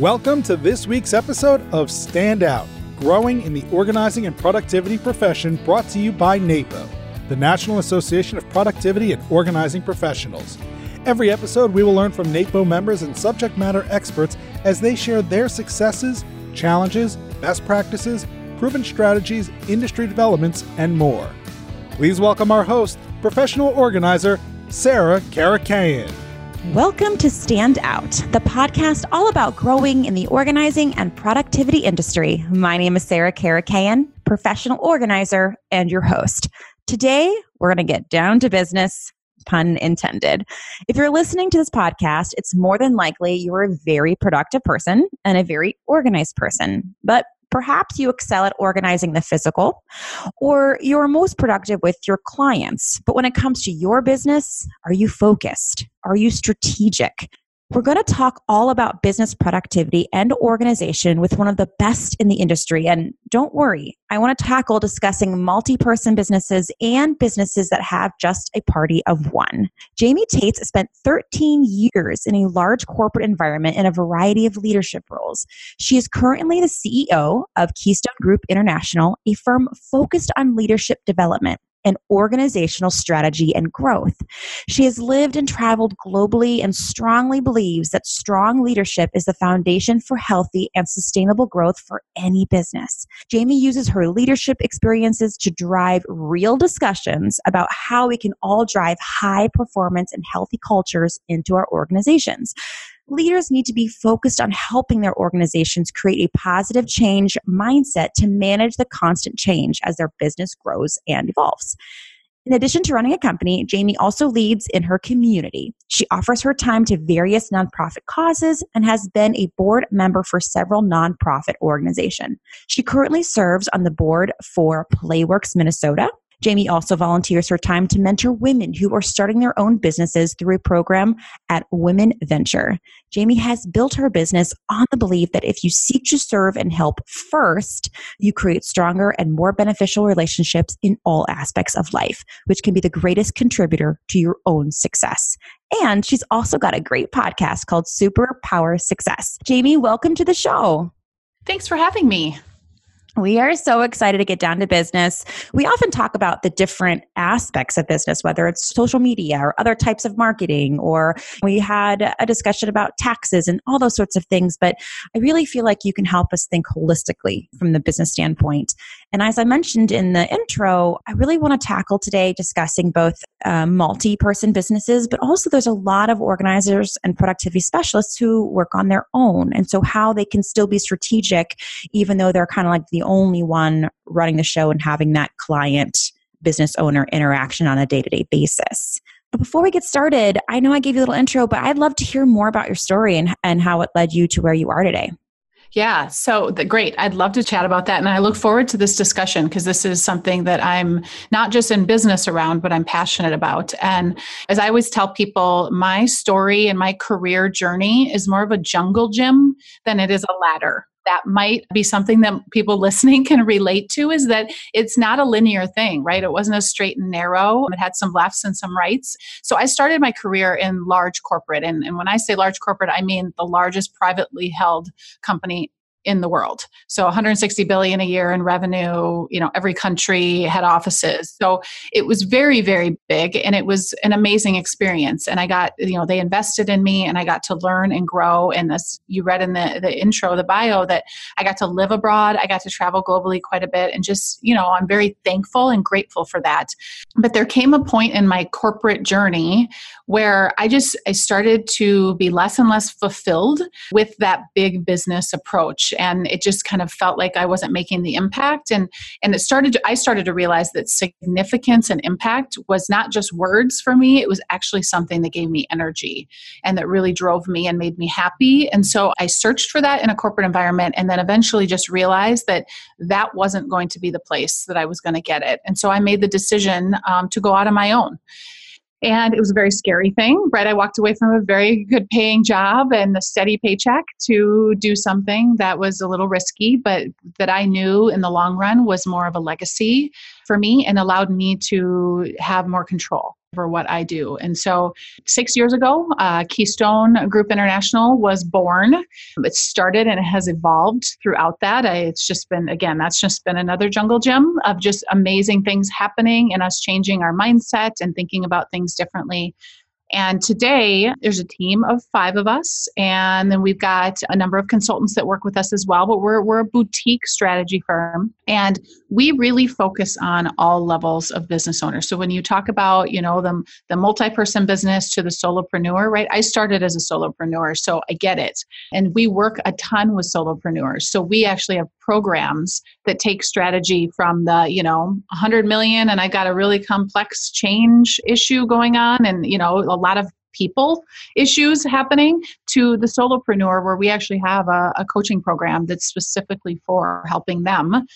Welcome to this week's episode of Stand Out Growing in the Organizing and Productivity Profession, brought to you by NAPO, the National Association of Productivity and Organizing Professionals. Every episode, we will learn from NAPO members and subject matter experts as they share their successes, challenges, best practices, proven strategies, industry developments, and more. Please welcome our host, professional organizer, Sarah Karakayan. Welcome to Stand Out, the podcast all about growing in the organizing and productivity industry. My name is Sarah Karakayan, professional organizer and your host. Today, we're going to get down to business, pun intended. If you're listening to this podcast, it's more than likely you're a very productive person and a very organized person. But Perhaps you excel at organizing the physical, or you're most productive with your clients. But when it comes to your business, are you focused? Are you strategic? We're going to talk all about business productivity and organization with one of the best in the industry. And don't worry, I want to tackle discussing multi person businesses and businesses that have just a party of one. Jamie Taets spent 13 years in a large corporate environment in a variety of leadership roles. She is currently the CEO of Keystone Group International, a firm focused on leadership development and organizational strategy and growth. She has lived and traveled globally and strongly believes that strong leadership is the foundation for healthy and sustainable growth for any business. Jamie uses her leadership experiences to drive real discussions about how we can all drive high performance and healthy cultures into our organizations leaders need to be focused on helping their organizations create a positive change mindset to manage the constant change as their business grows and evolves. In addition to running a company, Jamie also leads in her community. She offers her time to various nonprofit causes and has been a board member for several nonprofit organizations. She currently serves on the board for Playworks Minnesota, Jamie also volunteers her time to mentor women who are starting their own businesses through a program at Women Venture. Jamie has built her business on the belief that if you seek to serve and help first, you create stronger and more beneficial relationships in all aspects of life, which can be the greatest contributor to your own success. And she's also got a great podcast called Super Power Success. Jamie, welcome to the show. Thanks for having me. We are so excited to get down to business. We often talk about the different aspects of business, whether it's social media or other types of marketing, or we had a discussion about taxes and all those sorts of things. But I really feel like you can help us think holistically from the business standpoint. And as I mentioned in the intro, I really want to tackle today discussing both uh, multi person businesses, but also there's a lot of organizers and productivity specialists who work on their own. And so, how they can still be strategic, even though they're kind of like the only one running the show and having that client business owner interaction on a day to day basis. But before we get started, I know I gave you a little intro, but I'd love to hear more about your story and, and how it led you to where you are today. Yeah, so the, great. I'd love to chat about that. And I look forward to this discussion because this is something that I'm not just in business around, but I'm passionate about. And as I always tell people, my story and my career journey is more of a jungle gym than it is a ladder that might be something that people listening can relate to is that it's not a linear thing, right? It wasn't a straight and narrow. It had some lefts and some rights. So I started my career in large corporate. And, and when I say large corporate, I mean the largest privately held company in the world. So 160 billion a year in revenue, you know, every country had offices. So it was very very big and it was an amazing experience and I got, you know, they invested in me and I got to learn and grow and this you read in the the intro, the bio that I got to live abroad, I got to travel globally quite a bit and just, you know, I'm very thankful and grateful for that. But there came a point in my corporate journey where I just I started to be less and less fulfilled with that big business approach and it just kind of felt like I wasn't making the impact. And and it started to, I started to realize that significance and impact was not just words for me it was actually something that gave me energy and that really drove me and made me happy. And so I searched for that in a corporate environment and then eventually just realized that that wasn't going to be the place that I was going to get it. And so I made the decision um, to go out on my own and it was a very scary thing, right? I walked away from a very good paying job and a steady paycheck to do something that was a little risky, but that I knew in the long run was more of a legacy for me and allowed me to have more control. For what I do. And so, six years ago, uh, Keystone Group International was born. It started and it has evolved throughout that. I, it's just been, again, that's just been another jungle gym of just amazing things happening and us changing our mindset and thinking about things differently. And today there's a team of five of us, and then we've got a number of consultants that work with us as well. But we're, we're a boutique strategy firm, and we really focus on all levels of business owners. So when you talk about, you know, the, the multi-person business to the solopreneur, right? I started as a solopreneur, so I get it. And we work a ton with solopreneurs. So we actually have programs that take strategy from the, you know, 100 million, and I got a really complex change issue going on, and you know, a lot of people issues happening to the solopreneur where we actually have a, a coaching program that's specifically for helping them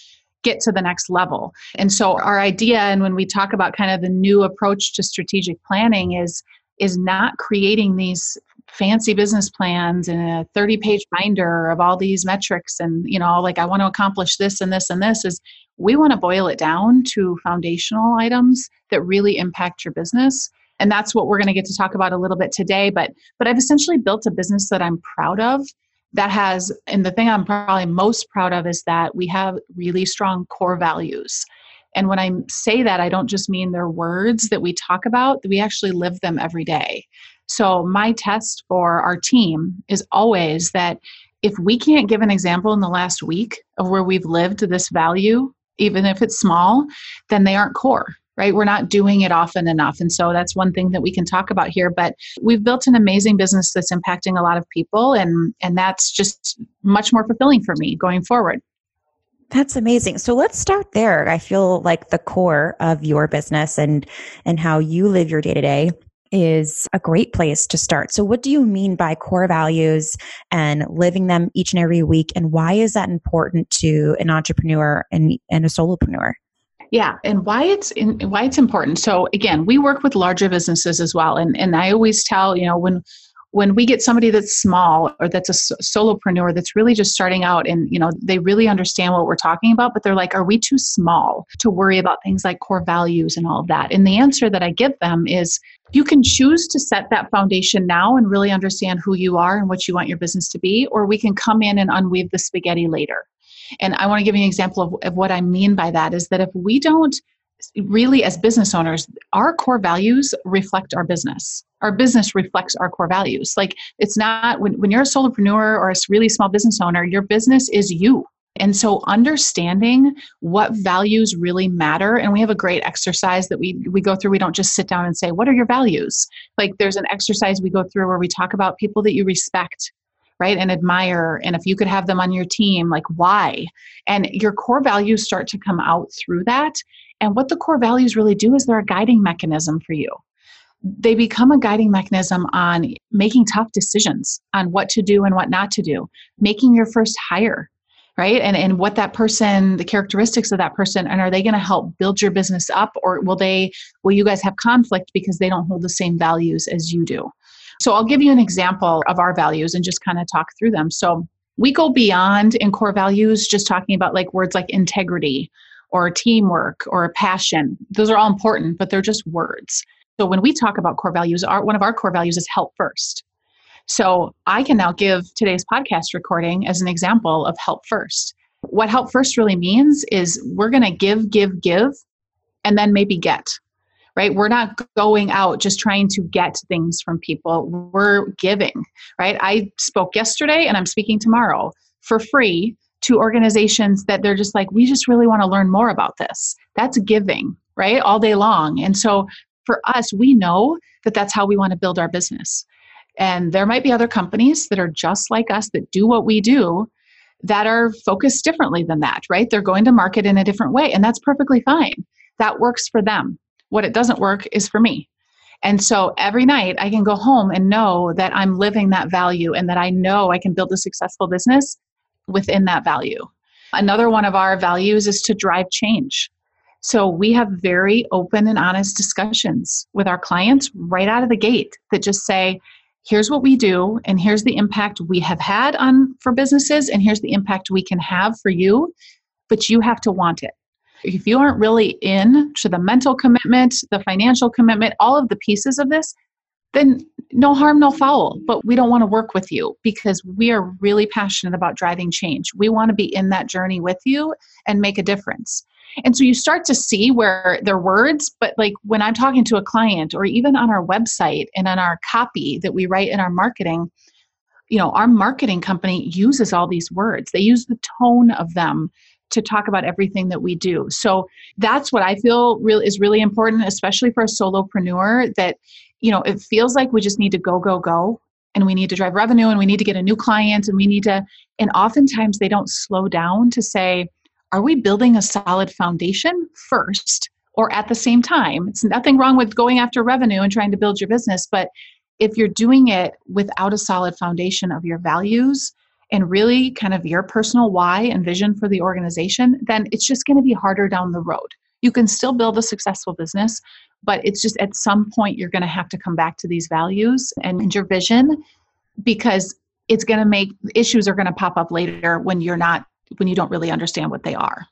get to the next level. And so our idea and when we talk about kind of the new approach to strategic planning is is not creating these fancy business plans and a 30 page binder of all these metrics and you know like I want to accomplish this and this and this is we want to boil it down to foundational items that really impact your business. And that's what we're going to get to talk about a little bit today but but i've essentially built a business that i'm proud of that has and the thing i'm probably most proud of is that we have really strong core values. And when i say that i don't just mean they're words that we talk about we actually live them every day so my test for our team is always that if we can't give an example in the last week of where we've lived this value even if it's small then they aren't core right? We're not doing it often enough. And so that's one thing that we can talk about here. But we've built an amazing business that's impacting a lot of people, and, and that's just much more fulfilling for me going forward. That's amazing. So let's start there. I feel like the core of your business and and how you live your day to day is a great place to start. So what do you mean by core values and living them each and every week and why is that important to an entrepreneur and, and a solopreneur? Yeah, and why it's in, why it's important. So again, we work with larger businesses as well, and and I always tell you know when when we get somebody that's small or that's a solopreneur that's really just starting out and you know they really understand what we're talking about but they're like are we too small to worry about things like core values and all of that? And the answer that i give them is you can choose to set that foundation now and really understand who you are and what you want your business to be or we can come in and unweave the spaghetti later. And I want to give you an example of, of what I mean by that is that if we don't really as business owners our core values reflect our business our business reflects our core values. Like it's not when, when you're a solopreneur or a really small business owner your business is you. And so understanding what values really matter and we have a great exercise that we we go through. We don't just sit down and say what are your values? Like there's an exercise we go through where we talk about people that you respect right and admire and if you could have them on your team like why? And your core values start to come out through that. And what the core values really do is they're a guiding mechanism for you they become a guiding mechanism on making tough decisions on what to do and what not to do making your first hire right and and what that person the characteristics of that person and are they going to help build your business up or will they will you guys have conflict because they don't hold the same values as you do so I'll give you an example of our values and just kind of talk through them. So we go beyond in core values, just talking about like words like integrity or teamwork or passion. Those are all important, but they're just words. So when we talk about core values, our, one of our core values is help first. So I can now give today's podcast recording as an example of help first. What help first really means is we're going to give, give, give, and then maybe get right? We're not going out just trying to get things from people. We're giving, right? I spoke yesterday and I'm speaking tomorrow for free to organizations that they're just like, we just really want to learn more about this. That's giving, right? All day long. And so for us, we know that that's how we want to build our business. And there might be other companies that are just like us that do what we do that are focused differently than that, right? They're going to market in a different way, and that's perfectly fine. That works for them. What it doesn't work is for me. And so every night I can go home and know that I'm living that value and that I know I can build a successful business within that value. Another one of our values is to drive change. So we have very open and honest discussions with our clients right out of the gate that just say, here's what we do and here's the impact we have had on for businesses and here's the impact we can have for you, but you have to want it If you aren't really in to the mental commitment, the financial commitment, all of the pieces of this, then no harm, no foul. But we don't want to work with you because we are really passionate about driving change. We want to be in that journey with you and make a difference. And so you start to see where they're words, but like when I'm talking to a client or even on our website and on our copy that we write in our marketing, you know, our marketing company uses all these words. They use the tone of them to talk about everything that we do. So that's what I feel real is really important, especially for a solopreneur that, you know, it feels like we just need to go, go, go. And we need to drive revenue and we need to get a new client and we need to, and oftentimes they don't slow down to say, are we building a solid foundation first or at the same time? It's nothing wrong with going after revenue and trying to build your business, but if you're doing it without a solid foundation of your values and really kind of your personal why and vision for the organization, then it's just going to be harder down the road. You can still build a successful business, but it's just at some point you're going to have to come back to these values and your vision because it's going to make issues are going to pop up later when you're not when you don't really understand what they are.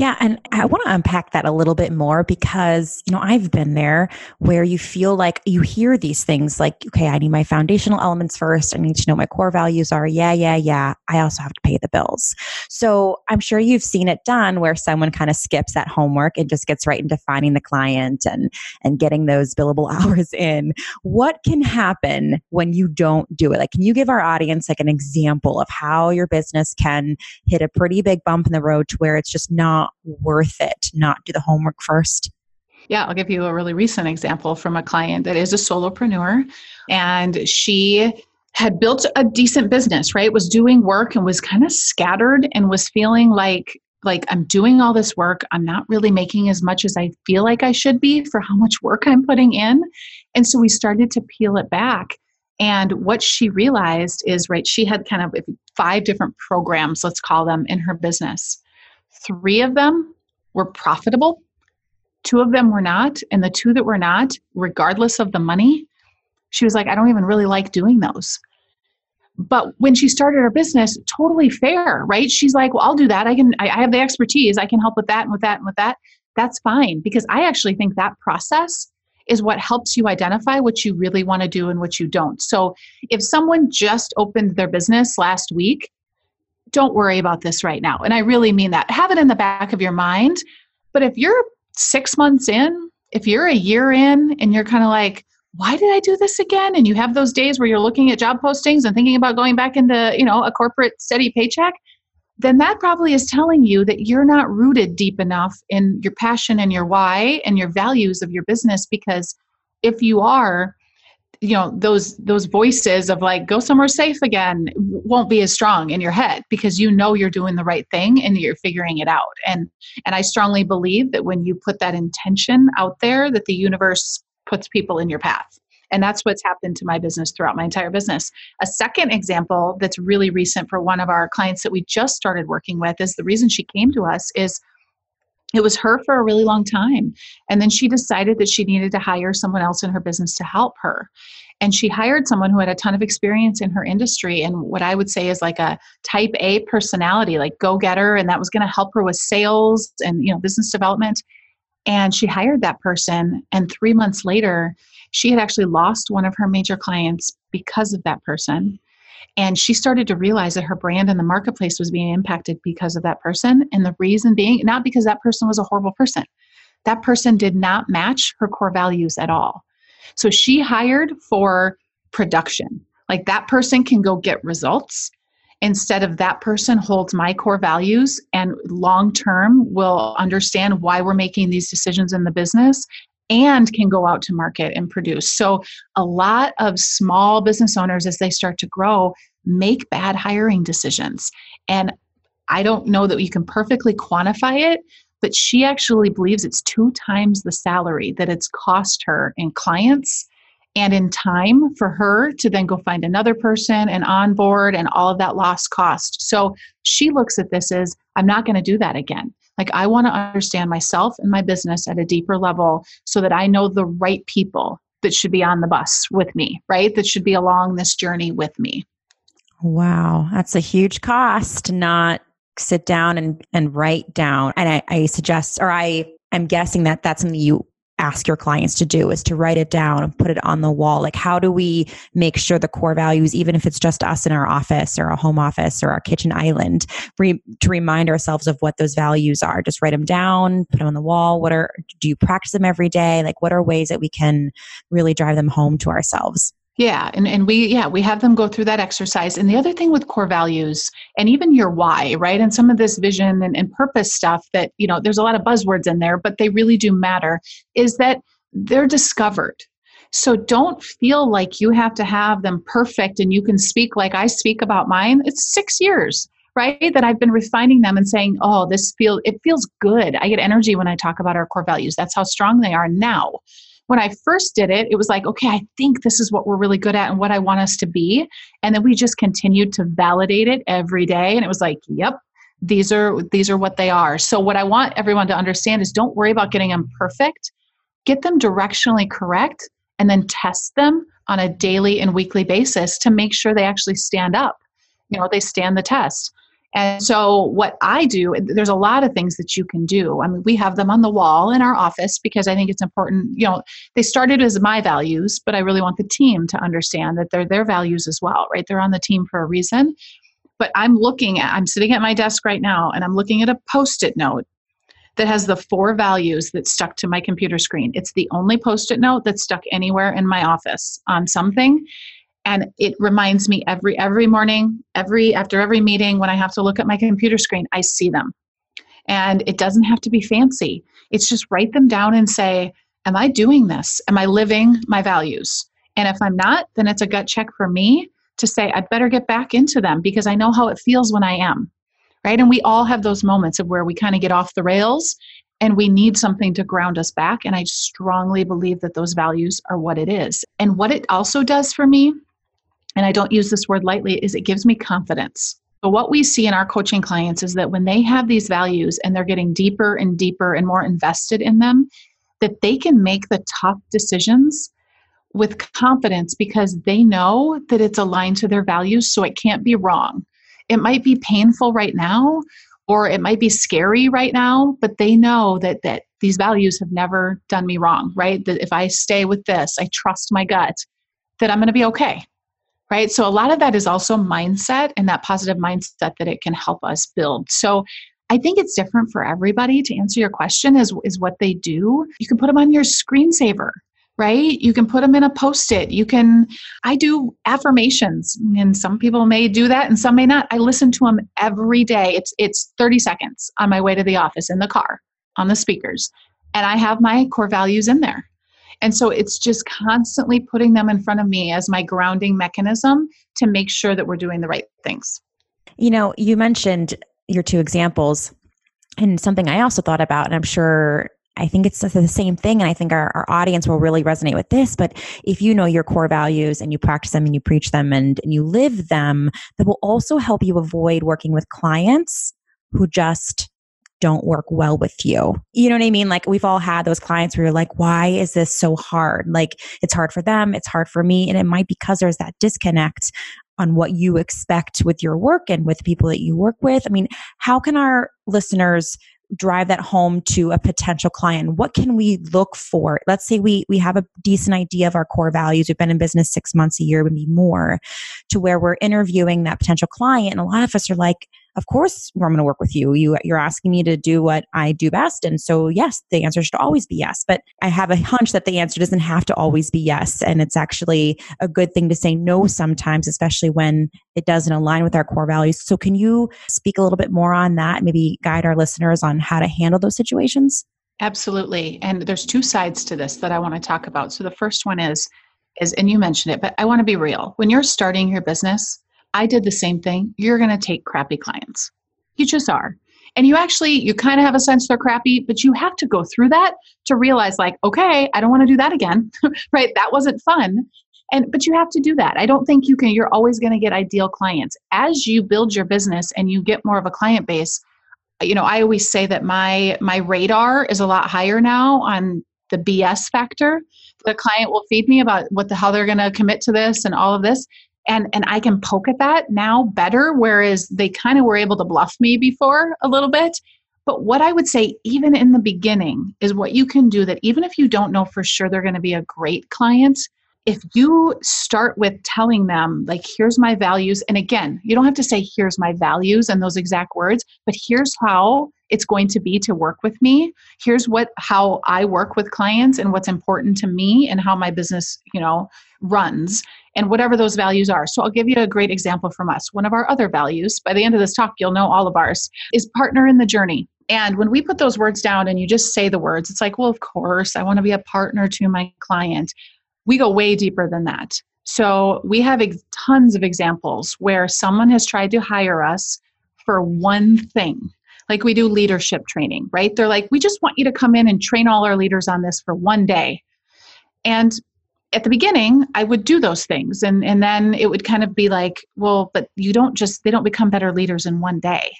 Yeah. And I want to unpack that a little bit more because, you know, I've been there where you feel like you hear these things like, okay, I need my foundational elements first. I need to know my core values are. Yeah, yeah, yeah. I also have to pay the bills. So I'm sure you've seen it done where someone kind of skips that homework and just gets right into finding the client and, and getting those billable hours in. What can happen when you don't do it? Like, can you give our audience like an example of how your business can hit a pretty big bump in the road to where it's just not worth it not do the homework first? Yeah, I'll give you a really recent example from a client that is a solopreneur and she had built a decent business, right? Was doing work and was kind of scattered and was feeling like like I'm doing all this work, I'm not really making as much as I feel like I should be for how much work I'm putting in. And so we started to peel it back. And what she realized is right, she had kind of five different programs, let's call them, in her business. Three of them were profitable, two of them were not. And the two that were not, regardless of the money, she was like, I don't even really like doing those. But when she started her business, totally fair, right? She's like, well, I'll do that. I can, I, have the expertise. I can help with that and with that and with that. That's fine because I actually think that process is what helps you identify what you really want to do and what you don't. So if someone just opened their business last week don't worry about this right now. And I really mean that. Have it in the back of your mind. But if you're six months in, if you're a year in and you're kind of like, why did I do this again? And you have those days where you're looking at job postings and thinking about going back into, you know, a corporate steady paycheck, then that probably is telling you that you're not rooted deep enough in your passion and your why and your values of your business because if you are, you know those those voices of like go somewhere safe again won't be as strong in your head because you know you're doing the right thing and you're figuring it out. And and i strongly believe that when you put that intention out there that the universe puts people in your path. And that's what's happened to my business throughout my entire business. A second example that's really recent for one of our clients that we just started working with is the reason she came to us is it was her for a really long time. And then she decided that she needed to hire someone else in her business to help her. And she hired someone who had a ton of experience in her industry and what I would say is like a type A personality, like go getter. And that was going to help her with sales and, you know, business development. And she hired that person. And three months later, she had actually lost one of her major clients because of that person. And she started to realize that her brand in the marketplace was being impacted because of that person. And the reason being, not because that person was a horrible person, that person did not match her core values at all. So she hired for production. Like that person can go get results instead of that person holds my core values and long term will understand why we're making these decisions in the business and can go out to market and produce. So, a lot of small business owners, as they start to grow, make bad hiring decisions. And I don't know that you can perfectly quantify it, but she actually believes it's two times the salary that it's cost her in clients and in time for her to then go find another person and onboard and all of that lost cost. So she looks at this as I'm not going to do that again. Like, I want to understand myself and my business at a deeper level so that I know the right people that should be on the bus with me, right? That should be along this journey with me. Wow, that's a huge cost not sit down and and write down and I, I suggest or I I'm guessing that that's something you ask your clients to do is to write it down and put it on the wall. Like, how do we make sure the core values, even if it's just us in our office or a home office or our kitchen island, re- to remind ourselves of what those values are? Just write them down, put them on the wall. What are, do you practice them every day? Like, what are ways that we can really drive them home to ourselves? Yeah, and, and we yeah, we have them go through that exercise. And the other thing with core values and even your why, right? And some of this vision and, and purpose stuff that, you know, there's a lot of buzzwords in there, but they really do matter, is that they're discovered. So don't feel like you have to have them perfect and you can speak like I speak about mine. It's six years right that i've been refining them and saying oh this feel it feels good i get energy when i talk about our core values that's how strong they are now when I first did it, it was like, okay, I think this is what we're really good at and what I want us to be. And then we just continued to validate it every day. And it was like, yep, these are these are what they are. So what I want everyone to understand is don't worry about getting them perfect. Get them directionally correct and then test them on a daily and weekly basis to make sure they actually stand up. You know, they stand the test. And so, what I do, there's a lot of things that you can do. I mean, we have them on the wall in our office because I think it's important. You know, they started as my values, but I really want the team to understand that they're their values as well, right? They're on the team for a reason. But I'm looking at, I'm sitting at my desk right now and I'm looking at a post it note that has the four values that stuck to my computer screen. It's the only post it note that's stuck anywhere in my office on something and it reminds me every every morning every after every meeting when i have to look at my computer screen i see them. And it doesn't have to be fancy. It's just write them down and say am i doing this? Am i living my values? And if i'm not then it's a gut check for me to say i better get back into them because i know how it feels when i am. Right? And we all have those moments of where we kind of get off the rails and we need something to ground us back. And i strongly believe that those values are what it is. And what it also does for me and I don't use this word lightly, is it gives me confidence. But what we see in our coaching clients is that when they have these values and they're getting deeper and deeper and more invested in them, that they can make the tough decisions with confidence because they know that it's aligned to their values, so it can't be wrong. It might be painful right now, or it might be scary right now, but they know that that these values have never done me wrong, right? That if I stay with this, I trust my gut, that I'm going to be okay right? So a lot of that is also mindset and that positive mindset that it can help us build. So I think it's different for everybody to answer your question is, is what they do. You can put them on your screensaver, right? You can put them in a post-it. You can I do affirmations and some people may do that and some may not. I listen to them every day. It's it's 30 seconds on my way to the office in the car on the speakers. And I have my core values in there. And so it's just constantly putting them in front of me as my grounding mechanism to make sure that we're doing the right things. You know, you mentioned your two examples, and something I also thought about, and I'm sure I think it's the same thing. And I think our, our audience will really resonate with this. But if you know your core values and you practice them and you preach them and, and you live them, that will also help you avoid working with clients who just don't work well with you. You know what I mean? Like we've all had those clients where you're like, why is this so hard? Like it's hard for them, it's hard for me. And it might be because there's that disconnect on what you expect with your work and with people that you work with. I mean, how can our listeners drive that home to a potential client what can we look for let's say we we have a decent idea of our core values we've been in business six months a year maybe more to where we're interviewing that potential client and a lot of us are like of course I'm going to work with you. You you're asking me to do what I do best, and so yes, the answer should always be yes. But I have a hunch that the answer doesn't have to always be yes, and it's actually a good thing to say no sometimes, especially when it doesn't align with our core values. So can you speak a little bit more on that? Maybe guide our listeners on how to handle those situations. Absolutely, and there's two sides to this that I want to talk about. So the first one is is and you mentioned it, but I want to be real. When you're starting your business I did the same thing. You're going to take crappy clients. You just are. And you actually, you kind of have a sense they're crappy, but you have to go through that to realize, like, okay, I don't want to do that again, right? That wasn't fun. And, but you have to do that. I don't think you can, you're always going to get ideal clients. As you build your business and you get more of a client base, you know, I always say that my, my radar is a lot higher now on the BS factor. The client will feed me about what the, how they're going to commit to this and all of this and and I can poke at that now better whereas they kind of were able to bluff me before a little bit. But what I would say even in the beginning is what you can do that even if you don't know for sure they're going to be a great client if you start with telling them like here's my values and again you don't have to say here's my values and those exact words but here's how it's going to be to work with me. Here's what how i work with clients and what's important to me and how my business you know runs and whatever those values are so i'll give you a great example from us one of our other values by the end of this talk you'll know all of ours is partner in the journey and when we put those words down and you just say the words it's like well of course i want to be a partner to my client we go way deeper than that. So we have ex- tons of examples where someone has tried to hire us for one thing. Like we do leadership training, right? They're like, we just want you to come in and train all our leaders on this for one day. And at the beginning, I would do those things. And, and then it would kind of be like, well, but you don't just, they don't become better leaders in one day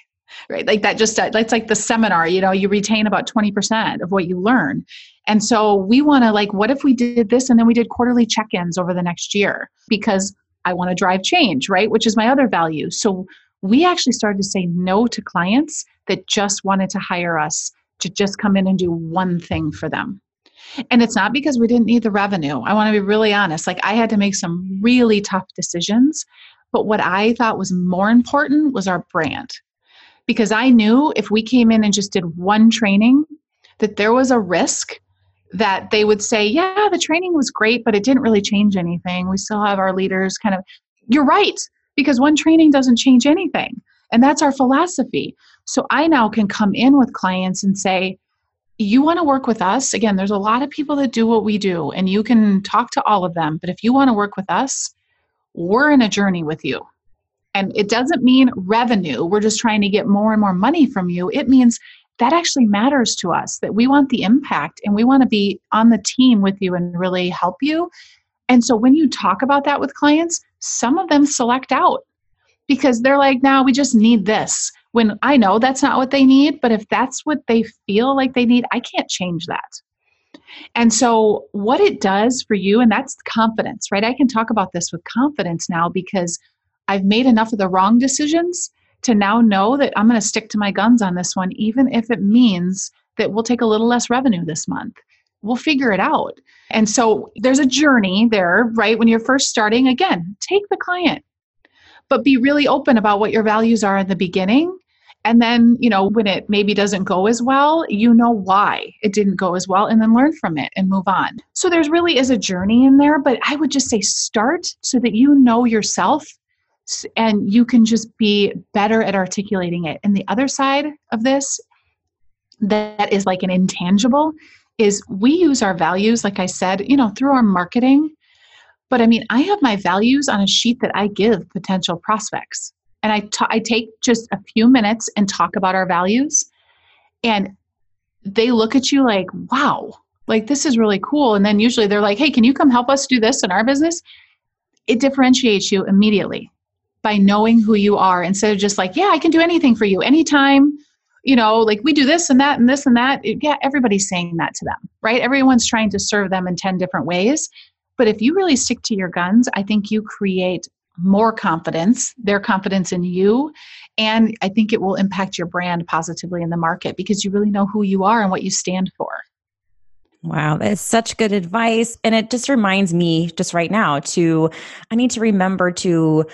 right? Like that just that's like the seminar you know you retain about 20% of what you learn. And so we want to like what if we did this and then we did quarterly check-ins over the next year? Because i want to drive change right? Which is my other value. So we actually started to say no to clients that just wanted to hire us to just come in and do one thing for them and it's not because we didn't need the revenue i want to be really honest like i had to make some really tough decisions but what i thought was more important was our brand because I knew if we came in and just did one training, that there was a risk that they would say, Yeah, the training was great, but it didn't really change anything. We still have our leaders kind of, you're right, because one training doesn't change anything. And that's our philosophy. So I now can come in with clients and say, you want to work with us again there's a lot of people that do what we do and you can talk to all of them but if you want to work with us we're in a journey with you and it doesn't mean revenue, we're just trying to get more and more money from you. It means that actually matters to us, that we want the impact and we want to be on the team with you and really help you. And so when you talk about that with clients, some of them select out because they're like, now we just need this. When I know that's not what they need, but if that's what they feel like they need, I can't change that. And so, what it does for you, and that's confidence, right? I can talk about this with confidence now because I've made enough of the wrong decisions to now know that I'm going to stick to my guns on this one, even if it means that we'll take a little less revenue this month. We'll figure it out. And so there's a journey there, right? When you're first starting, again, take the client, but be really open about what your values are in the beginning. And then, you know, when it maybe doesn't go as well, you know why it didn't go as well, and then learn from it and move on. So there's really is a journey in there, but I would just say start so that you know yourself and you can just be better at articulating it. And the other side of this, that is like an intangible, is we use our values, like I said, you know, through our marketing. But I mean, I have my values on a sheet that I give potential prospects. And I, I take just a few minutes and talk about our values. And they look at you like, wow, like this is really cool. And then usually they're like, hey, can you come help us do this in our business? It differentiates you immediately by knowing who you are instead of just like, yeah, I can do anything for you anytime. You know, like we do this and that and this and that. Yeah, everybody's saying that to them, right? Everyone's trying to serve them in 10 different ways. But if you really stick to your guns, I think you create more confidence, their confidence in you. And I think it will impact your brand positively in the market because you really know who you are and what you stand for. Wow, that is such good advice. And it just reminds me, just right now, to I need to remember to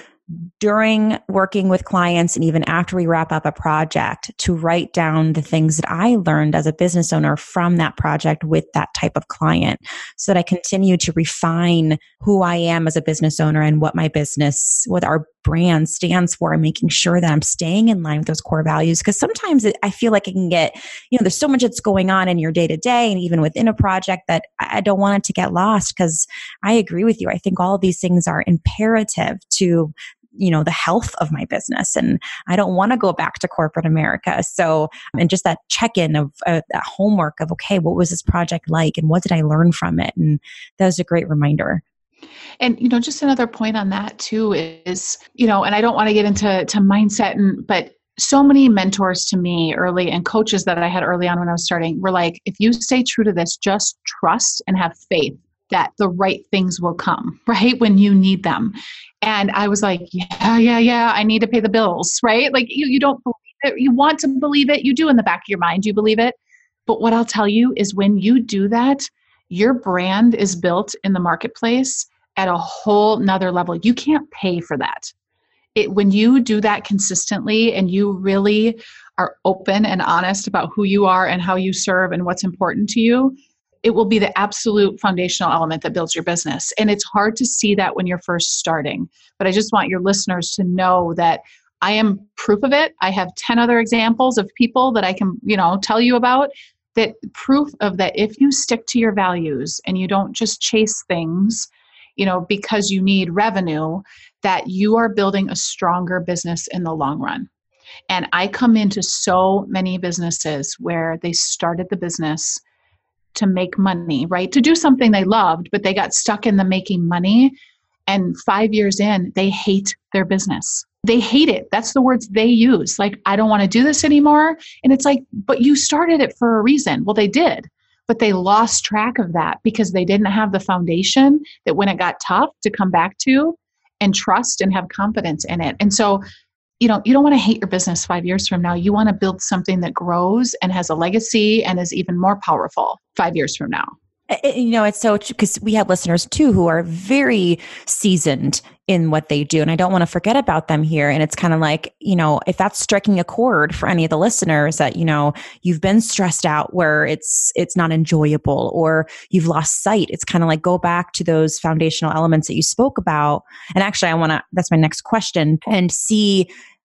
during working with clients and even after we wrap up a project to write down the things that I learned as a business owner from that project with that type of client so that I continue to refine who I am as a business owner and what my business, what our brand stands for and making sure that I'm staying in line with those core values. Because sometimes it, I feel like it can get, you know, there's so much that's going on in your day to day and even within a project that I don't want it to get lost because I agree with you. I think all of these things are imperative to you know the health of my business and i don't want to go back to corporate america. So and just that check-in of uh, that homework of okay what was this project like and what did i learn from it? And that was a great reminder. And you know just another point on that too is you know and i don't want to get into to mindset and but so many mentors to me early and coaches that i had early on when i was starting were like if you stay true to this just trust and have faith that the right things will come, right? When you need them. And I was like, yeah, yeah, yeah, I need to pay the bills, right? Like you, you don't believe it. You want to believe it. You do in the back of your mind, you believe it. But what I'll tell you is when you do that, your brand is built in the marketplace at a whole nother level. You can't pay for that. It, when you do that consistently and you really are open and honest about who you are and how you serve and what's important to you, it will be the absolute foundational element that builds your business. And it's hard to see that when you're first starting. But I just want your listeners to know that I am proof of it. I have 10 other examples of people that I can, you know, tell you about that proof of that if you stick to your values and you don't just chase things, you know, because you need revenue, that you are building a stronger business in the long run. And I come into so many businesses where they started the business to make money, right? To do something they loved, but they got stuck in the making money. And five years in, they hate their business. They hate it. That's the words they use. Like, I don't want to do this anymore. And it's like, but you started it for a reason. Well, they did, but they lost track of that because they didn't have the foundation that when it got tough to come back to and trust and have confidence in it. And so you know you don't want to hate your business five years from now. You want to build something that grows and has a legacy and is even more powerful five years from now you know it's so because we have listeners too who are very seasoned in what they do and i don't want to forget about them here and it's kind of like you know if that's striking a chord for any of the listeners that you know you've been stressed out where it's it's not enjoyable or you've lost sight it's kind of like go back to those foundational elements that you spoke about. And actually i want to that's my next question and see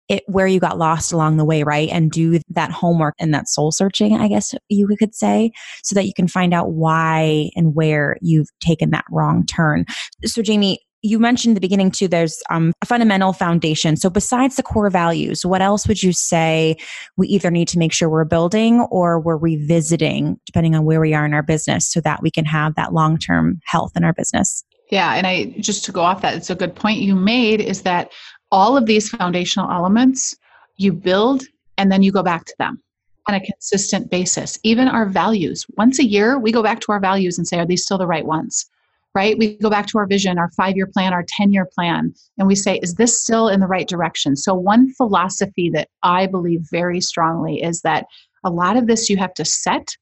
it where you got lost along the way, right? And do that homework and that soul searching, I guess you could say, so that you can find out why and where you've taken that wrong turn. So, Jamie, you mentioned the beginning too, there's um, a fundamental foundation. So, besides the core values, what else would you say we either need to make sure we're building or we're revisiting, depending on where we are in our business, so that we can have that long term health in our business? Yeah, and I just to go off that, it's a good point you made is that all of these foundational elements you build and then you go back to them on a consistent basis. Even our values. Once a year, we go back to our values and say, are these still the right ones? Right? We go back to our vision, our five year plan, our 10 year plan, and we say, is this still in the right direction? So, one philosophy that I believe very strongly is that a lot of this you have to set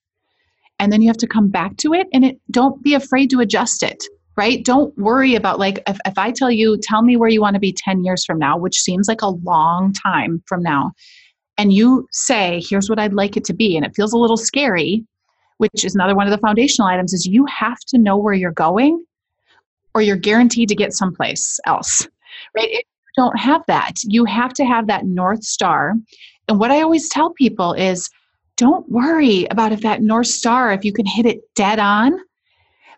and then you have to come back to it and it don't be afraid to adjust it right? Don't worry about like if, if I tell you, tell me where you want to be 10 years from now, which seems like a long time from now, and you say, here's what I'd like it to be, and it feels a little scary, which is another one of the foundational items, is you have to know where you're going or you're guaranteed to get someplace else. Right? If you don't have that, you have to have that North Star. And what I always tell people is don't worry about if that North Star, if you can hit it dead on,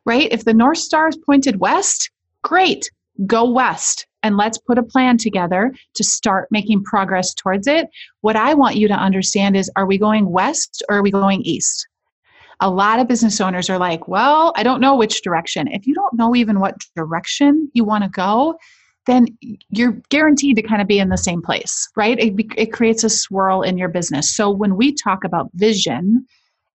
right? If the North Star is pointed west, great, go west and let's put a plan together to start making progress towards it. What I want you to understand is are we going west or are we going east? A lot of business owners are like, well, I don't know which direction. If you don't know even what direction you want to go, then you're guaranteed to kind of be in the same place, right? It, it creates a swirl in your business. So when we talk about vision,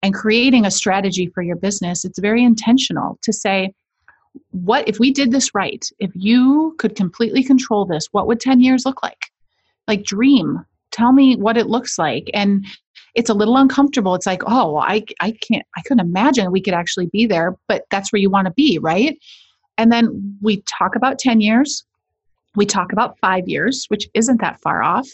and creating a strategy for your business, it's very intentional to say, what if we did this right? If you could completely control this, what would 10 years look like? Like, dream, tell me what it looks like. And it's a little uncomfortable. It's like, oh, I, I can't, I couldn't imagine we could actually be there, but that's where you want to be, right? And then we talk about 10 years, we talk about five years, which isn't that far off.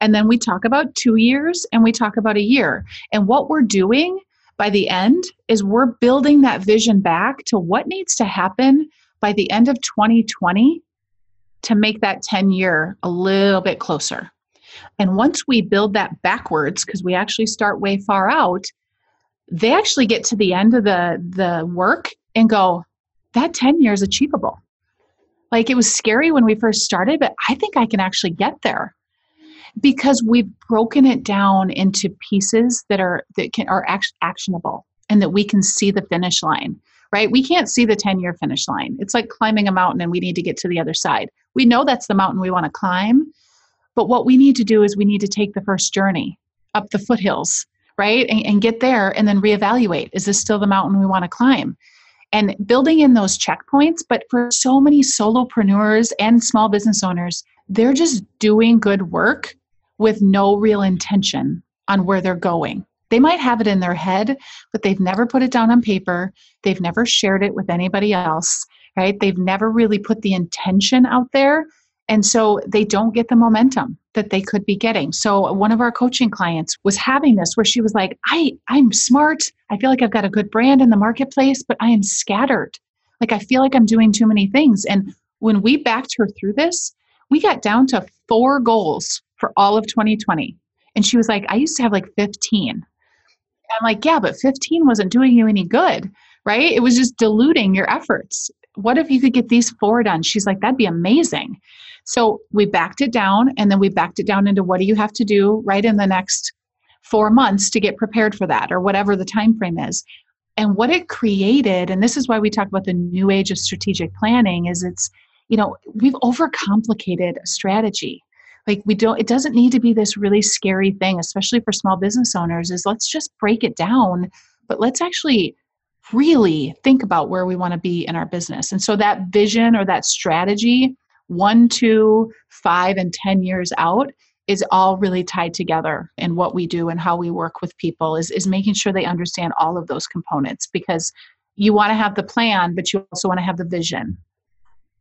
And then we talk about two years and we talk about a year. And what we're doing by the end is we're building that vision back to what needs to happen by the end of 2020 to make that 10 year a little bit closer. And once we build that backwards, because we actually start way far out, they actually get to the end of the, the work and go, that 10 years achievable. Like it was scary when we first started, but I think I can actually get there because we've broken it down into pieces that are that can are act- actionable and that we can see the finish line right? We can't see the 10 year finish line. It's like climbing a mountain and we need to get to the other side. We know that's the mountain we want to climb but what we need to do is we need to take the first journey up the foothills right? And, and get there and then reevaluate is this still the mountain we want to climb? And building in those checkpoints. But for so many solopreneurs and small business owners, they're just doing good work with no real intention on where they're going. They might have it in their head, but they've never put it down on paper. They've never shared it with anybody else, right? They've never really put the intention out there. And so they don't get the momentum that they could be getting. So one of our coaching clients was having this where she was like, I, I'm smart. I feel like I've got a good brand in the marketplace, but I am scattered. Like I feel like I'm doing too many things. And when we backed her through this, we got down to four goals for all of 2020. And she was like, I used to have like 15. I'm like, yeah, but 15 wasn't doing you any good, right? It was just diluting your efforts. What if you could get these four done? She's like, that'd be amazing. So we backed it down and then we backed it down into what do you have to do right in the next four months to get prepared for that or whatever the time frame is. And what it created, and this is why we talk about the new age of strategic planning, is it's, you know, we've overcomplicated strategy. Like we don't it doesn't need to be this really scary thing especially for small business owners is let's just break it down but let's actually really think about where we want to be in our business. And so that vision or that strategy one two five and ten years out is all really tied together in what we do and how we work with people is, is making sure they understand all of those components because you want to have the plan but you also want to have the vision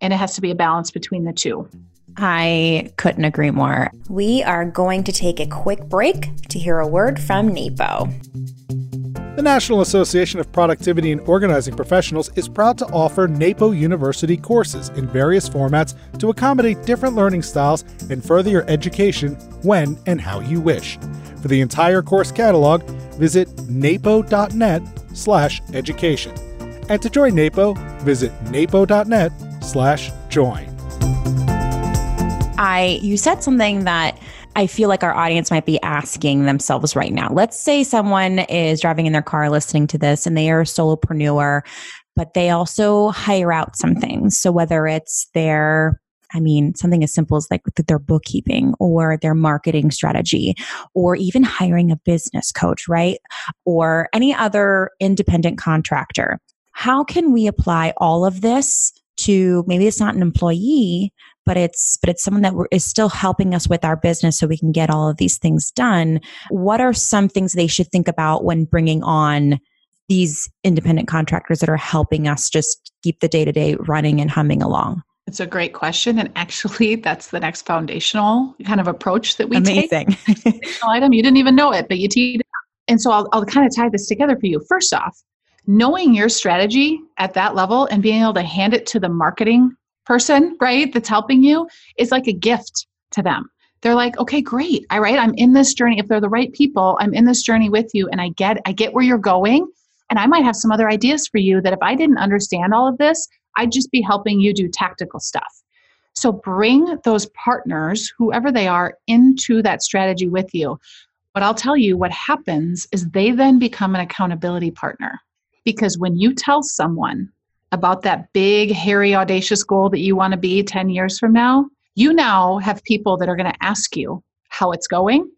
and it has to be a balance between the two I couldn't agree more. We are going to take a quick break to hear a word from NAPO. The National Association of Productivity and Organizing Professionals is proud to offer NAPO University courses in various formats to accommodate different learning styles and further your education when and how you wish. For the entire course catalog, visit napo.net slash education. And to join NAPO, visit napo.net slash join. I you said something that I feel like our audience might be asking themselves right now. Let's say someone is driving in their car listening to this and they are a solopreneur, but they also hire out some things. So whether it's their I mean, something as simple as like their bookkeeping or their marketing strategy, or even hiring a business coach, right? Or any other independent contractor. How can we apply all of this to maybe it's not an employee, but it's but it's someone that is still helping us with our business so we can get all of these things done. What are some things they should think about when bringing on these independent contractors that are helping us just keep the day-to-day running and humming along? It's a great question and actually that's the next foundational kind of approach that we amazing. Take. item. You didn't even know it but you teed it and so I'll, I'll kind of tie this together for you. First off knowing your strategy at that level and being able to hand it to the marketing person, right, that's helping you is like a gift to them. They're like, okay, great. All right, I'm in this journey. If they're the right people, I'm in this journey with you and I get I get where you're going. And I might have some other ideas for you that if I didn't understand all of this, I'd just be helping you do tactical stuff. So bring those partners, whoever they are, into that strategy with you. But I'll tell you what happens is they then become an accountability partner. Because when you tell someone about that big, hairy, audacious goal that you want to be 10 years from now, you now have people that are going to ask you how it's going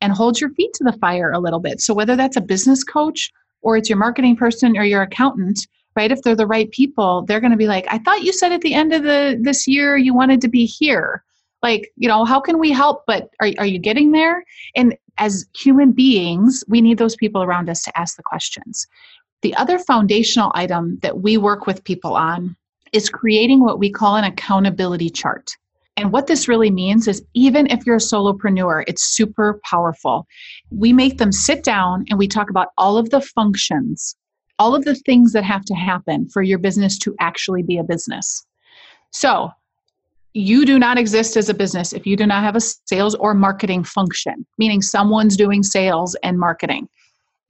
and hold your feet to the fire a little bit. So, whether that's a business coach or it's your marketing person or your accountant, right? If they're the right people, they're going to be like, I thought you said at the end of the this year you wanted to be here. Like, you know, how can we help? But are, are you getting there? And as human beings, we need those people around us to ask the questions. The other foundational item that we work with people on is creating what we call an accountability chart. And what this really means is even if you're a solopreneur, it's super powerful. We make them sit down and we talk about all of the functions, all of the things that have to happen for your business to actually be a business. So, you do not exist as a business if you do not have a sales or marketing function, meaning someone's doing sales and marketing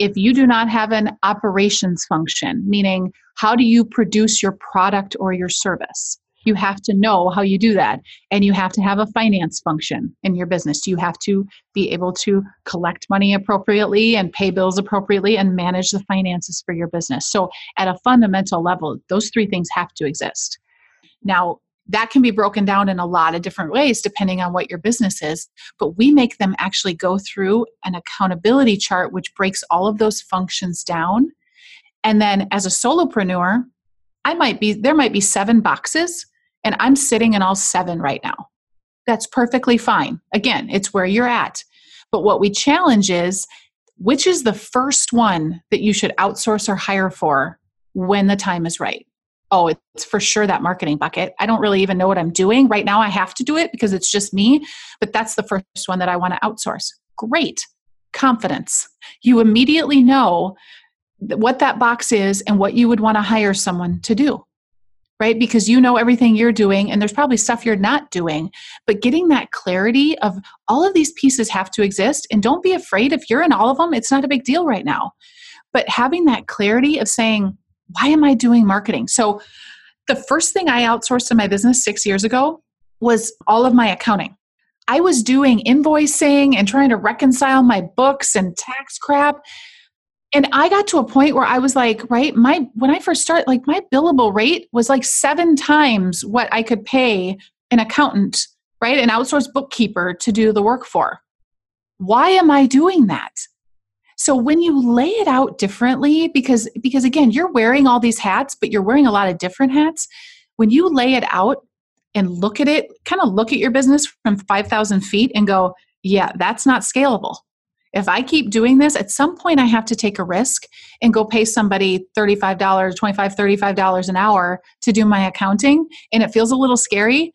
if you do not have an operations function, meaning how do you produce your product or your service? You have to know how you do that. And you have to have a finance function in your business. You have to be able to collect money appropriately and pay bills appropriately and manage the finances for your business. So, at a fundamental level, those three things have to exist. Now, that can be broken down in a lot of different ways depending on what your business is. But we make them actually go through an accountability chart which breaks all of those functions down. And then as a solopreneur, I might be, there might be seven boxes and I'm sitting in all seven right now. That's perfectly fine. Again, it's where you're at. But what we challenge is which is the first one that you should outsource or hire for when the time is right? Oh, it's for sure that marketing bucket. I don't really even know what I'm doing. Right now, I have to do it because it's just me, but that's the first one that I want to outsource. Great. Confidence. You immediately know what that box is and what you would want to hire someone to do right? Because you know everything you're doing, and there's probably stuff you're not doing. But getting that clarity of all of these pieces have to exist, and don't be afraid if you're in all of them, it's not a big deal right now. But having that clarity of saying, why am I doing marketing? So, the first thing I outsourced in my business six years ago was all of my accounting. I was doing invoicing and trying to reconcile my books and tax crap and i got to a point where i was like right my when i first started like my billable rate was like seven times what i could pay an accountant right an outsourced bookkeeper to do the work for why am i doing that so when you lay it out differently because because again you're wearing all these hats but you're wearing a lot of different hats when you lay it out and look at it kind of look at your business from 5000 feet and go yeah that's not scalable if I keep doing this, at some point I have to take a risk and go pay somebody $35, $25, $35 an hour to do my accounting. And it feels a little scary,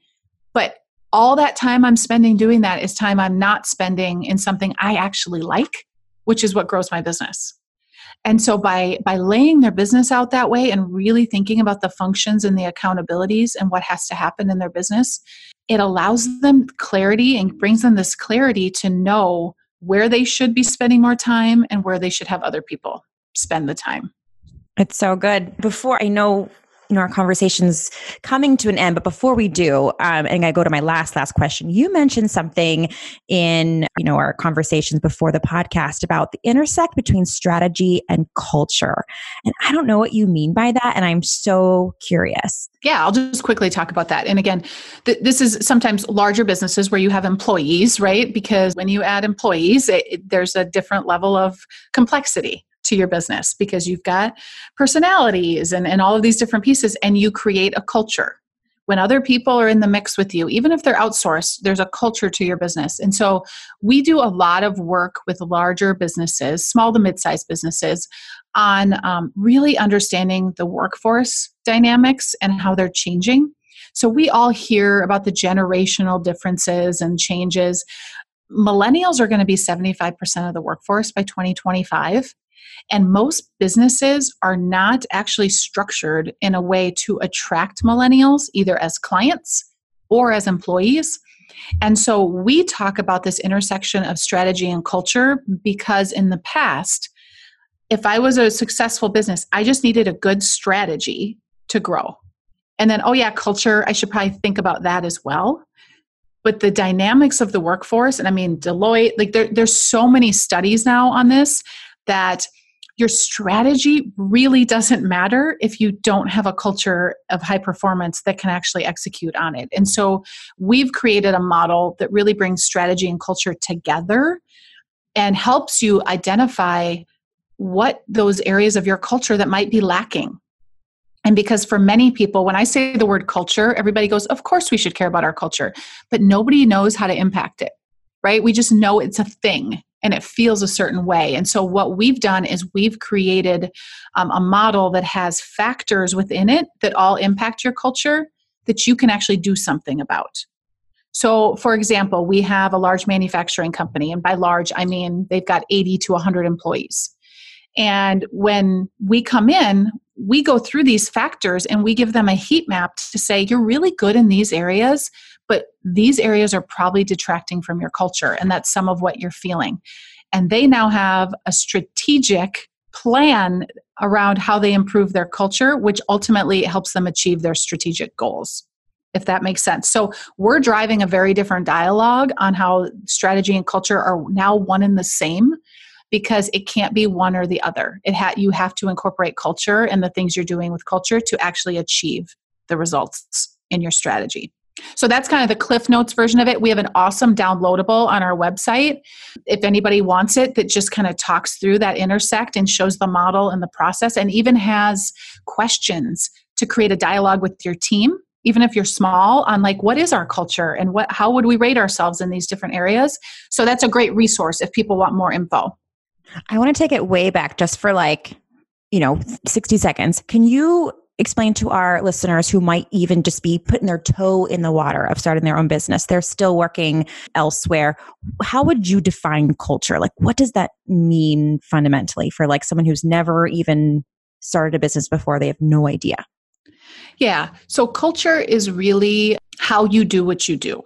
but all that time I'm spending doing that is time I'm not spending in something I actually like, which is what grows my business. And so by by laying their business out that way and really thinking about the functions and the accountabilities and what has to happen in their business, it allows them clarity and brings them this clarity to know where they should be spending more time and where they should have other people spend the time. It's so good. Before I know you know our conversations coming to an end. But before we do um, and i go to my last last question you mentioned something in you know our conversations before the podcast about the intersect between strategy and culture. And i don't know what you mean by that and i'm so curious. Yeah i'll just quickly talk about that. And again th- this is sometimes larger businesses where you have employees right? Because when you add employees it, it, there's a different level of complexity to your business because you've got personalities and, and all of these different pieces and you create a culture. When other people are in the mix with you even if they're outsourced there's a culture to your business. And so we do a lot of work with larger businesses small to mid-sized businesses on um, really understanding the workforce dynamics and how they're changing. So we all hear about the generational differences and changes. Millennials are going to be 75% of the workforce by 2025 and most businesses are not actually structured in a way to attract millennials, either as clients or as employees. And so we talk about this intersection of strategy and culture because in the past, if I was a successful business, I just needed a good strategy to grow. And then, oh, yeah, culture, I should probably think about that as well. But the dynamics of the workforce, and I mean, Deloitte, like there, there's so many studies now on this that your strategy really doesn't matter if you don't have a culture of high performance that can actually execute on it. And so we've created a model that really brings strategy and culture together and helps you identify what those areas of your culture that might be lacking. And because for many people, when I say the word culture, everybody goes, Of course, we should care about our culture, but nobody knows how to impact it, right? We just know it's a thing and it feels a certain way. And so, what we've done is we've created um, a model that has factors within it that all impact your culture that you can actually do something about. So, for example, we have a large manufacturing company, and by large, I mean they've got 80 to 100 employees. And when we come in, we go through these factors and we give them a heat map to say, you're really good in these areas, but these areas are probably detracting from your culture. And that's some of what you're feeling. And they now have a strategic plan around how they improve their culture, which ultimately helps them achieve their strategic goals if that makes sense. So we're driving a very different dialogue on how strategy and culture are now one and the same because it can't be one or the other. It ha- you have to incorporate culture and the things you're doing with culture to actually achieve the results in your strategy. So that's kind of the Cliff Notes version of it. We have an awesome downloadable on our website. If anybody wants it, that just kind of talks through that intersect and shows the model and the process and even has questions to create a dialogue with your team even if you're small on like what is our culture and what how would we rate ourselves in these different areas so that's a great resource if people want more info i want to take it way back just for like you know 60 seconds can you explain to our listeners who might even just be putting their toe in the water of starting their own business. They're still working elsewhere. How would you define culture? Like what does that mean fundamentally for like someone who's never even started a business before? They have no idea. Yeah. So culture is really how you do what you do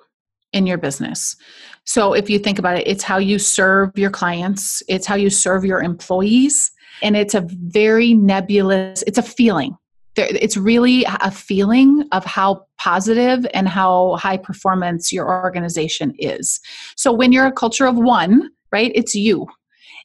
in your business. So if you think about it it's how you serve your clients. It's how you serve your employees. And it's a very nebulous it's a feeling it's really a feeling of how positive and how high performance your organization is. So when you're a culture of one, right, it's you.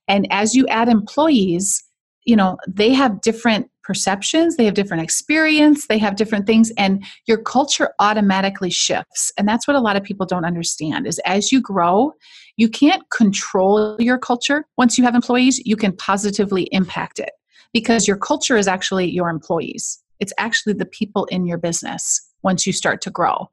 And as you add employees, you know, they have different perceptions, they have different experience, they have different things and your culture automatically shifts. And that's what a lot of people don't understand is as you grow, you can't control your culture. Once you have employees, you can positively impact it because your culture is actually your employees. It's actually the people in your business once you start to grow.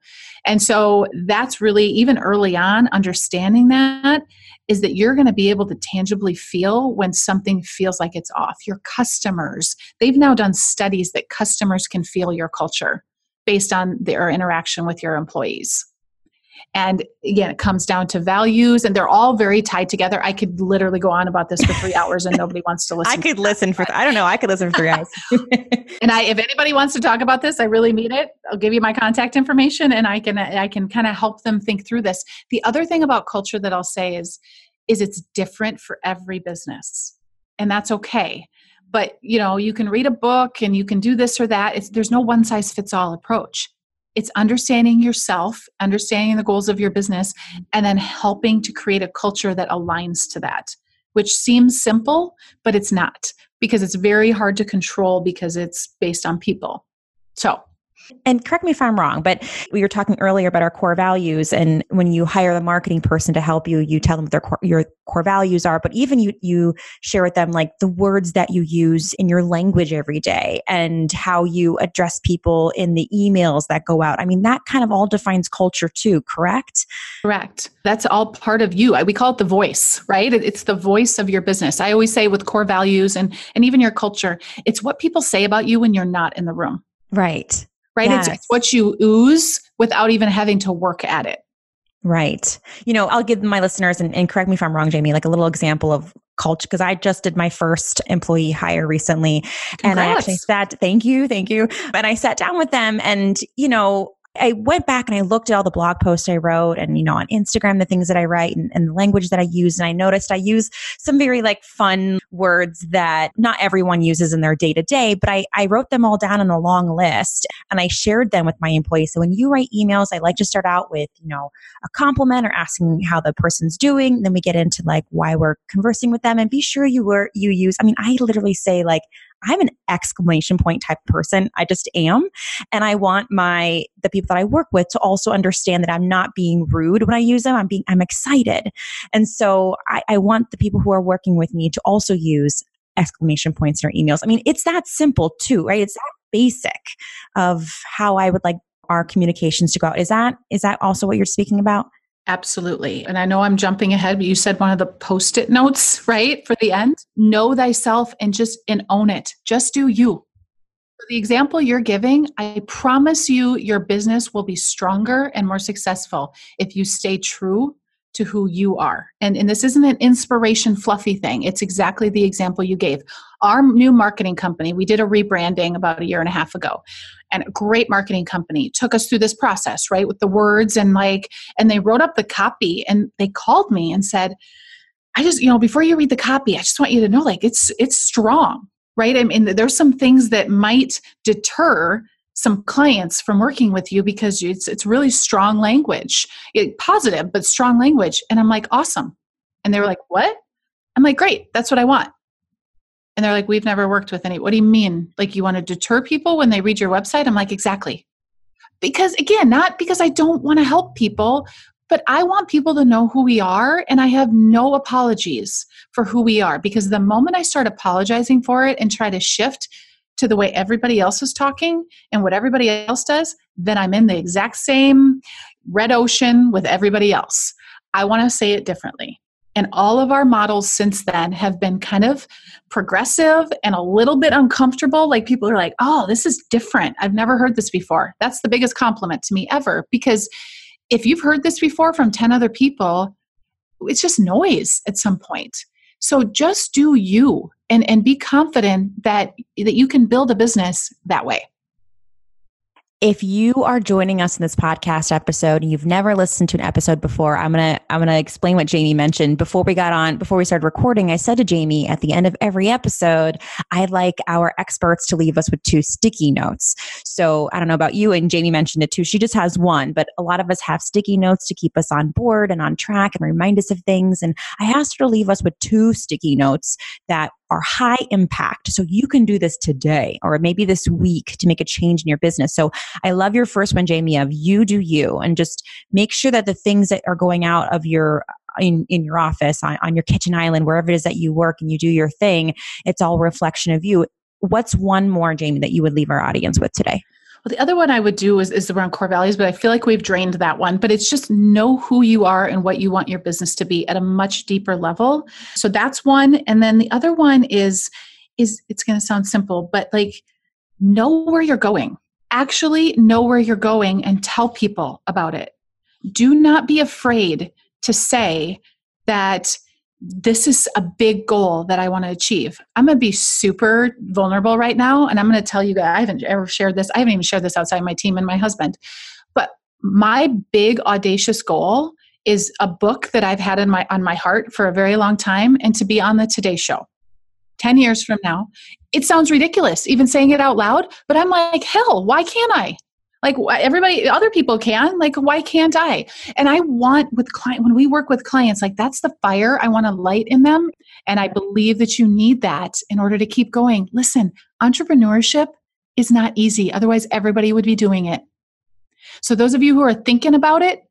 And so that's really, even early on, understanding that is that you're going to be able to tangibly feel when something feels like it's off. Your customers, they've now done studies that customers can feel your culture based on their interaction with your employees. And again, it comes down to values, and they're all very tied together. I could literally go on about this for three hours, and nobody wants to listen. I could listen for. I don't know. I could listen for three hours. and I, if anybody wants to talk about this, I really mean it. I'll give you my contact information, and I can I can kind of help them think through this. The other thing about culture that I'll say is is it's different for every business, and that's okay but you know you can read a book and you can do this or that it's, there's no one size fits all approach it's understanding yourself, understanding the goals of your business, and then helping to create a culture that aligns to that, which seems simple, but it's not because it's very hard to control because it's based on people. So, and correct me if I'm wrong, but we were talking earlier about our core values. And when you hire the marketing person to help you, you tell them what their core, your core values are. But even you, you share with them like the words that you use in your language every day and how you address people in the emails that go out. I mean, that kind of all defines culture too, correct? Correct. That's all part of you. We call it the voice, right? It's the voice of your business. I always say with core values and, and even your culture, it's what people say about you when you're not in the room. Right right? Yes. It's, what you ooze without even having to work at it. Right. You know, I'll give my listeners, and, and correct me if I'm wrong, Jamie, like a little example of culture because I just did my first employee hire recently. Congrats. And I actually sat, thank you, thank you. And I sat down with them and, you know, I went back and I looked at all the blog posts I wrote and, you know, on Instagram, the things that I write and, and, the language that I use. And I noticed I use some very like fun words that not everyone uses in their day to day, but I, I wrote them all down on a long list and I shared them with my employees. So when you write emails, I like to start out with, you know, a compliment or asking how the person's doing. Then we get into like why we're conversing with them and be sure you were, you use, I mean, I literally say like, I'm an exclamation point type person. I just am. And I want my, the people that I work with to also understand that I'm not being rude when I use them. I'm being, I'm excited. And so I, I want the people who are working with me to also use exclamation points in our emails. I mean, it's that simple too, right? It's that basic of how I would like our communications to go out. Is that, is that also what you're speaking about? Absolutely. And I know I'm jumping ahead, but you said one of the post it notes, right? For the end. Know thyself and just and own it. Just do you. The example you're giving, I promise you your business will be stronger and more successful if you stay true to who you are. And, and this isn't an inspiration fluffy thing. It's exactly the example you gave. Our new marketing company, we did a rebranding about a year and a half ago. And a great marketing company took us through this process, right? With the words and like, and they wrote up the copy and they called me and said, I just, you know, before you read the copy, I just want you to know like it's it's strong, right? I mean, there's some things that might deter some clients from working with you because it's it's really strong language, it, positive but strong language. And I'm like, awesome. And they were like, what? I'm like, great, that's what I want. And they're like, we've never worked with any. What do you mean? Like you want to deter people when they read your website? I'm like, exactly. Because again, not because I don't want to help people, but I want people to know who we are, and I have no apologies for who we are. Because the moment I start apologizing for it and try to shift to the way everybody else is talking and what everybody else does, then I'm in the exact same red ocean with everybody else. I want to say it differently. And all of our models since then have been kind of progressive and a little bit uncomfortable. Like people are like, oh, this is different. I've never heard this before. That's the biggest compliment to me ever. Because if you've heard this before from 10 other people, it's just noise at some point. So just do you and, and be confident that, that you can build a business that way. If you are joining us in this podcast episode and you've never listened to an episode before, I'm gonna I'm gonna explain what Jamie mentioned before we got on before we started recording. I said to Jamie at the end of every episode, I'd like our experts to leave us with two sticky notes. So I don't know about you, and Jamie mentioned it too. She just has one, but a lot of us have sticky notes to keep us on board and on track and remind us of things. And I asked her to leave us with two sticky notes that are high impact. So you can do this today or maybe this week to make a change in your business. So I love your first one, Jamie, of you do you and just make sure that the things that are going out of your in, in your office, on, on your kitchen island, wherever it is that you work and you do your thing, it's all reflection of you. What's one more, Jamie, that you would leave our audience with today? Well, the other one I would do is, is around core values, but I feel like we've drained that one. But it's just know who you are and what you want your business to be at a much deeper level. So that's one. And then the other one is is it's going to sound simple, but like know where you're going. Actually know where you're going and tell people about it. Do not be afraid to say that this is a big goal that I want to achieve. I'm going to be super vulnerable right now. And I'm going to tell you that I haven't ever shared this. I haven't even shared this outside my team and my husband. But my big audacious goal is a book that I've had in my on my heart for a very long time and to be on the Today show. 10 years from now. It sounds ridiculous even saying it out loud, but I'm like, hell, why can't I? Like everybody other people can like why can't i? And i want with client when we work with clients like that's the fire i want to light in them and i believe that you need that in order to keep going. Listen entrepreneurship is not easy otherwise everybody would be doing it. So those of you who are thinking about it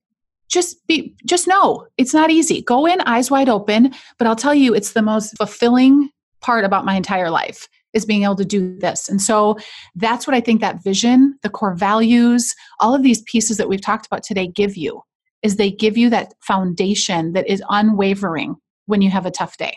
just be just know it's not easy. Go in eyes wide open but i'll tell you it's the most fulfilling part about my entire life is being able to do this. And so that's what I think that vision, the core values, all of these pieces that we've talked about today give you is they give you that foundation that is unwavering when you have a tough day.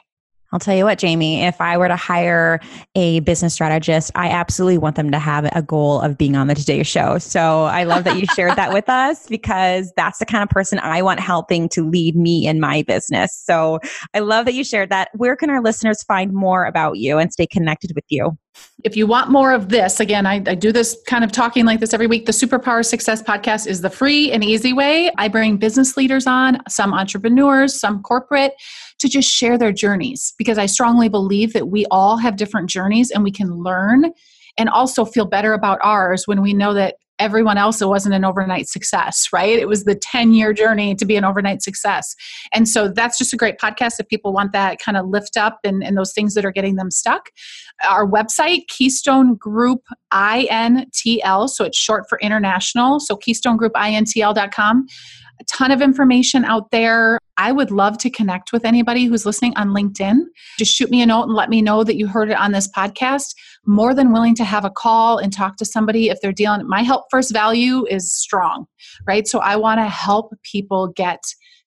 I'll tell you what, Jamie, if I were to hire a business strategist, I absolutely want them to have a goal of being on the Today Show. So I love that you shared that with us because that's the kind of person I want helping to lead me in my business. So I love that you shared that. Where can our listeners find more about you and stay connected with you? If you want more of this, again, I, I, do this kind of talking like this every week. The Superpower Success Podcast is the free and easy way. I bring business leaders on, some entrepreneurs, some corporate, to just share their journeys because I strongly believe that we all have different journeys and we can learn and also feel better about ours when we know that everyone else it wasn't an overnight success right? It was the 10 year journey to be an overnight success. And so that's just a great podcast. If people want that kind of lift up and, and those things that are getting them stuck our website keystone group intl so it's short for international so keystone group intl.com a ton of information out there. I would love to connect with anybody who's listening on LinkedIn. Just shoot me a note and let me know that you heard it on this podcast. More than willing to have a call and talk to somebody if they're dealing. My help first value is strong, right? So I want to help people get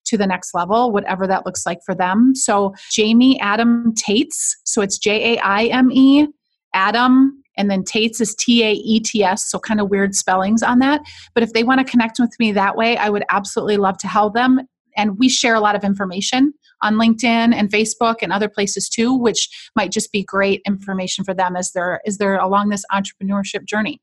to the next level, whatever that looks like for them. So Jamie Adam Taets. so it's J A I M E Adam and then Taets is T A E T S, so kind of weird spellings on that. But if they want to connect with me that way, I would absolutely love to help them. And we share a lot of information on LinkedIn and Facebook and other places too, which might just be great information for them as they're as they're along this entrepreneurship journey.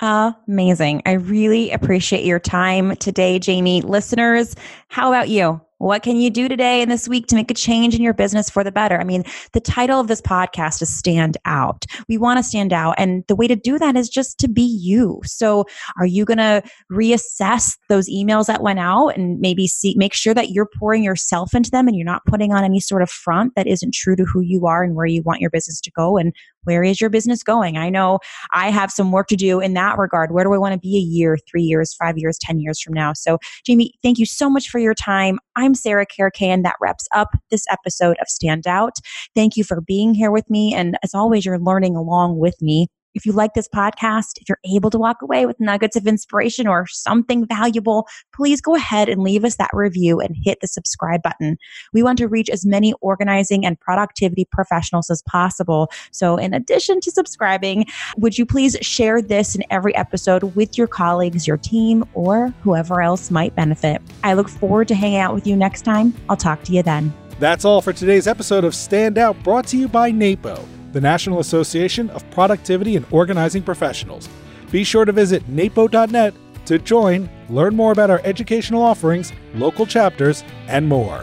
Amazing. I really appreciate your time today, Jamie. Listeners, how about you? What can you do today and this week to make a change in your business for the better? I mean, the title of this podcast is Stand Out. We want to stand out. And the way to do that is just to be you. So, are you going to reassess those emails that went out and maybe see, make sure that you're pouring yourself into them and you're not putting on any sort of front that isn't true to who you are and where you want your business to go? And where is your business going? I know I have some work to do in that regard. Where do I want to be a year, three years, five years, 10 years from now? So, Jamie, thank you so much for your time. I'm Sarah Karakaian. That wraps up this episode of Stand Out. Thank you for being here with me. And as always, you're learning along with me. If you like this podcast, if you're able to walk away with nuggets of inspiration or something valuable, please go ahead and leave us that review and hit the subscribe button. We want to reach as many organizing and productivity professionals as possible. So, in addition to subscribing, would you please share this in every episode with your colleagues, your team, or whoever else might benefit? I look forward to hanging out with you next time. I'll talk to you then. That's all for today's episode of Stand Out, brought to you by NAPO, the National Association of Productivity and Organizing Professionals. Be sure to visit napo.net to join, learn more about our educational offerings, local chapters, and more.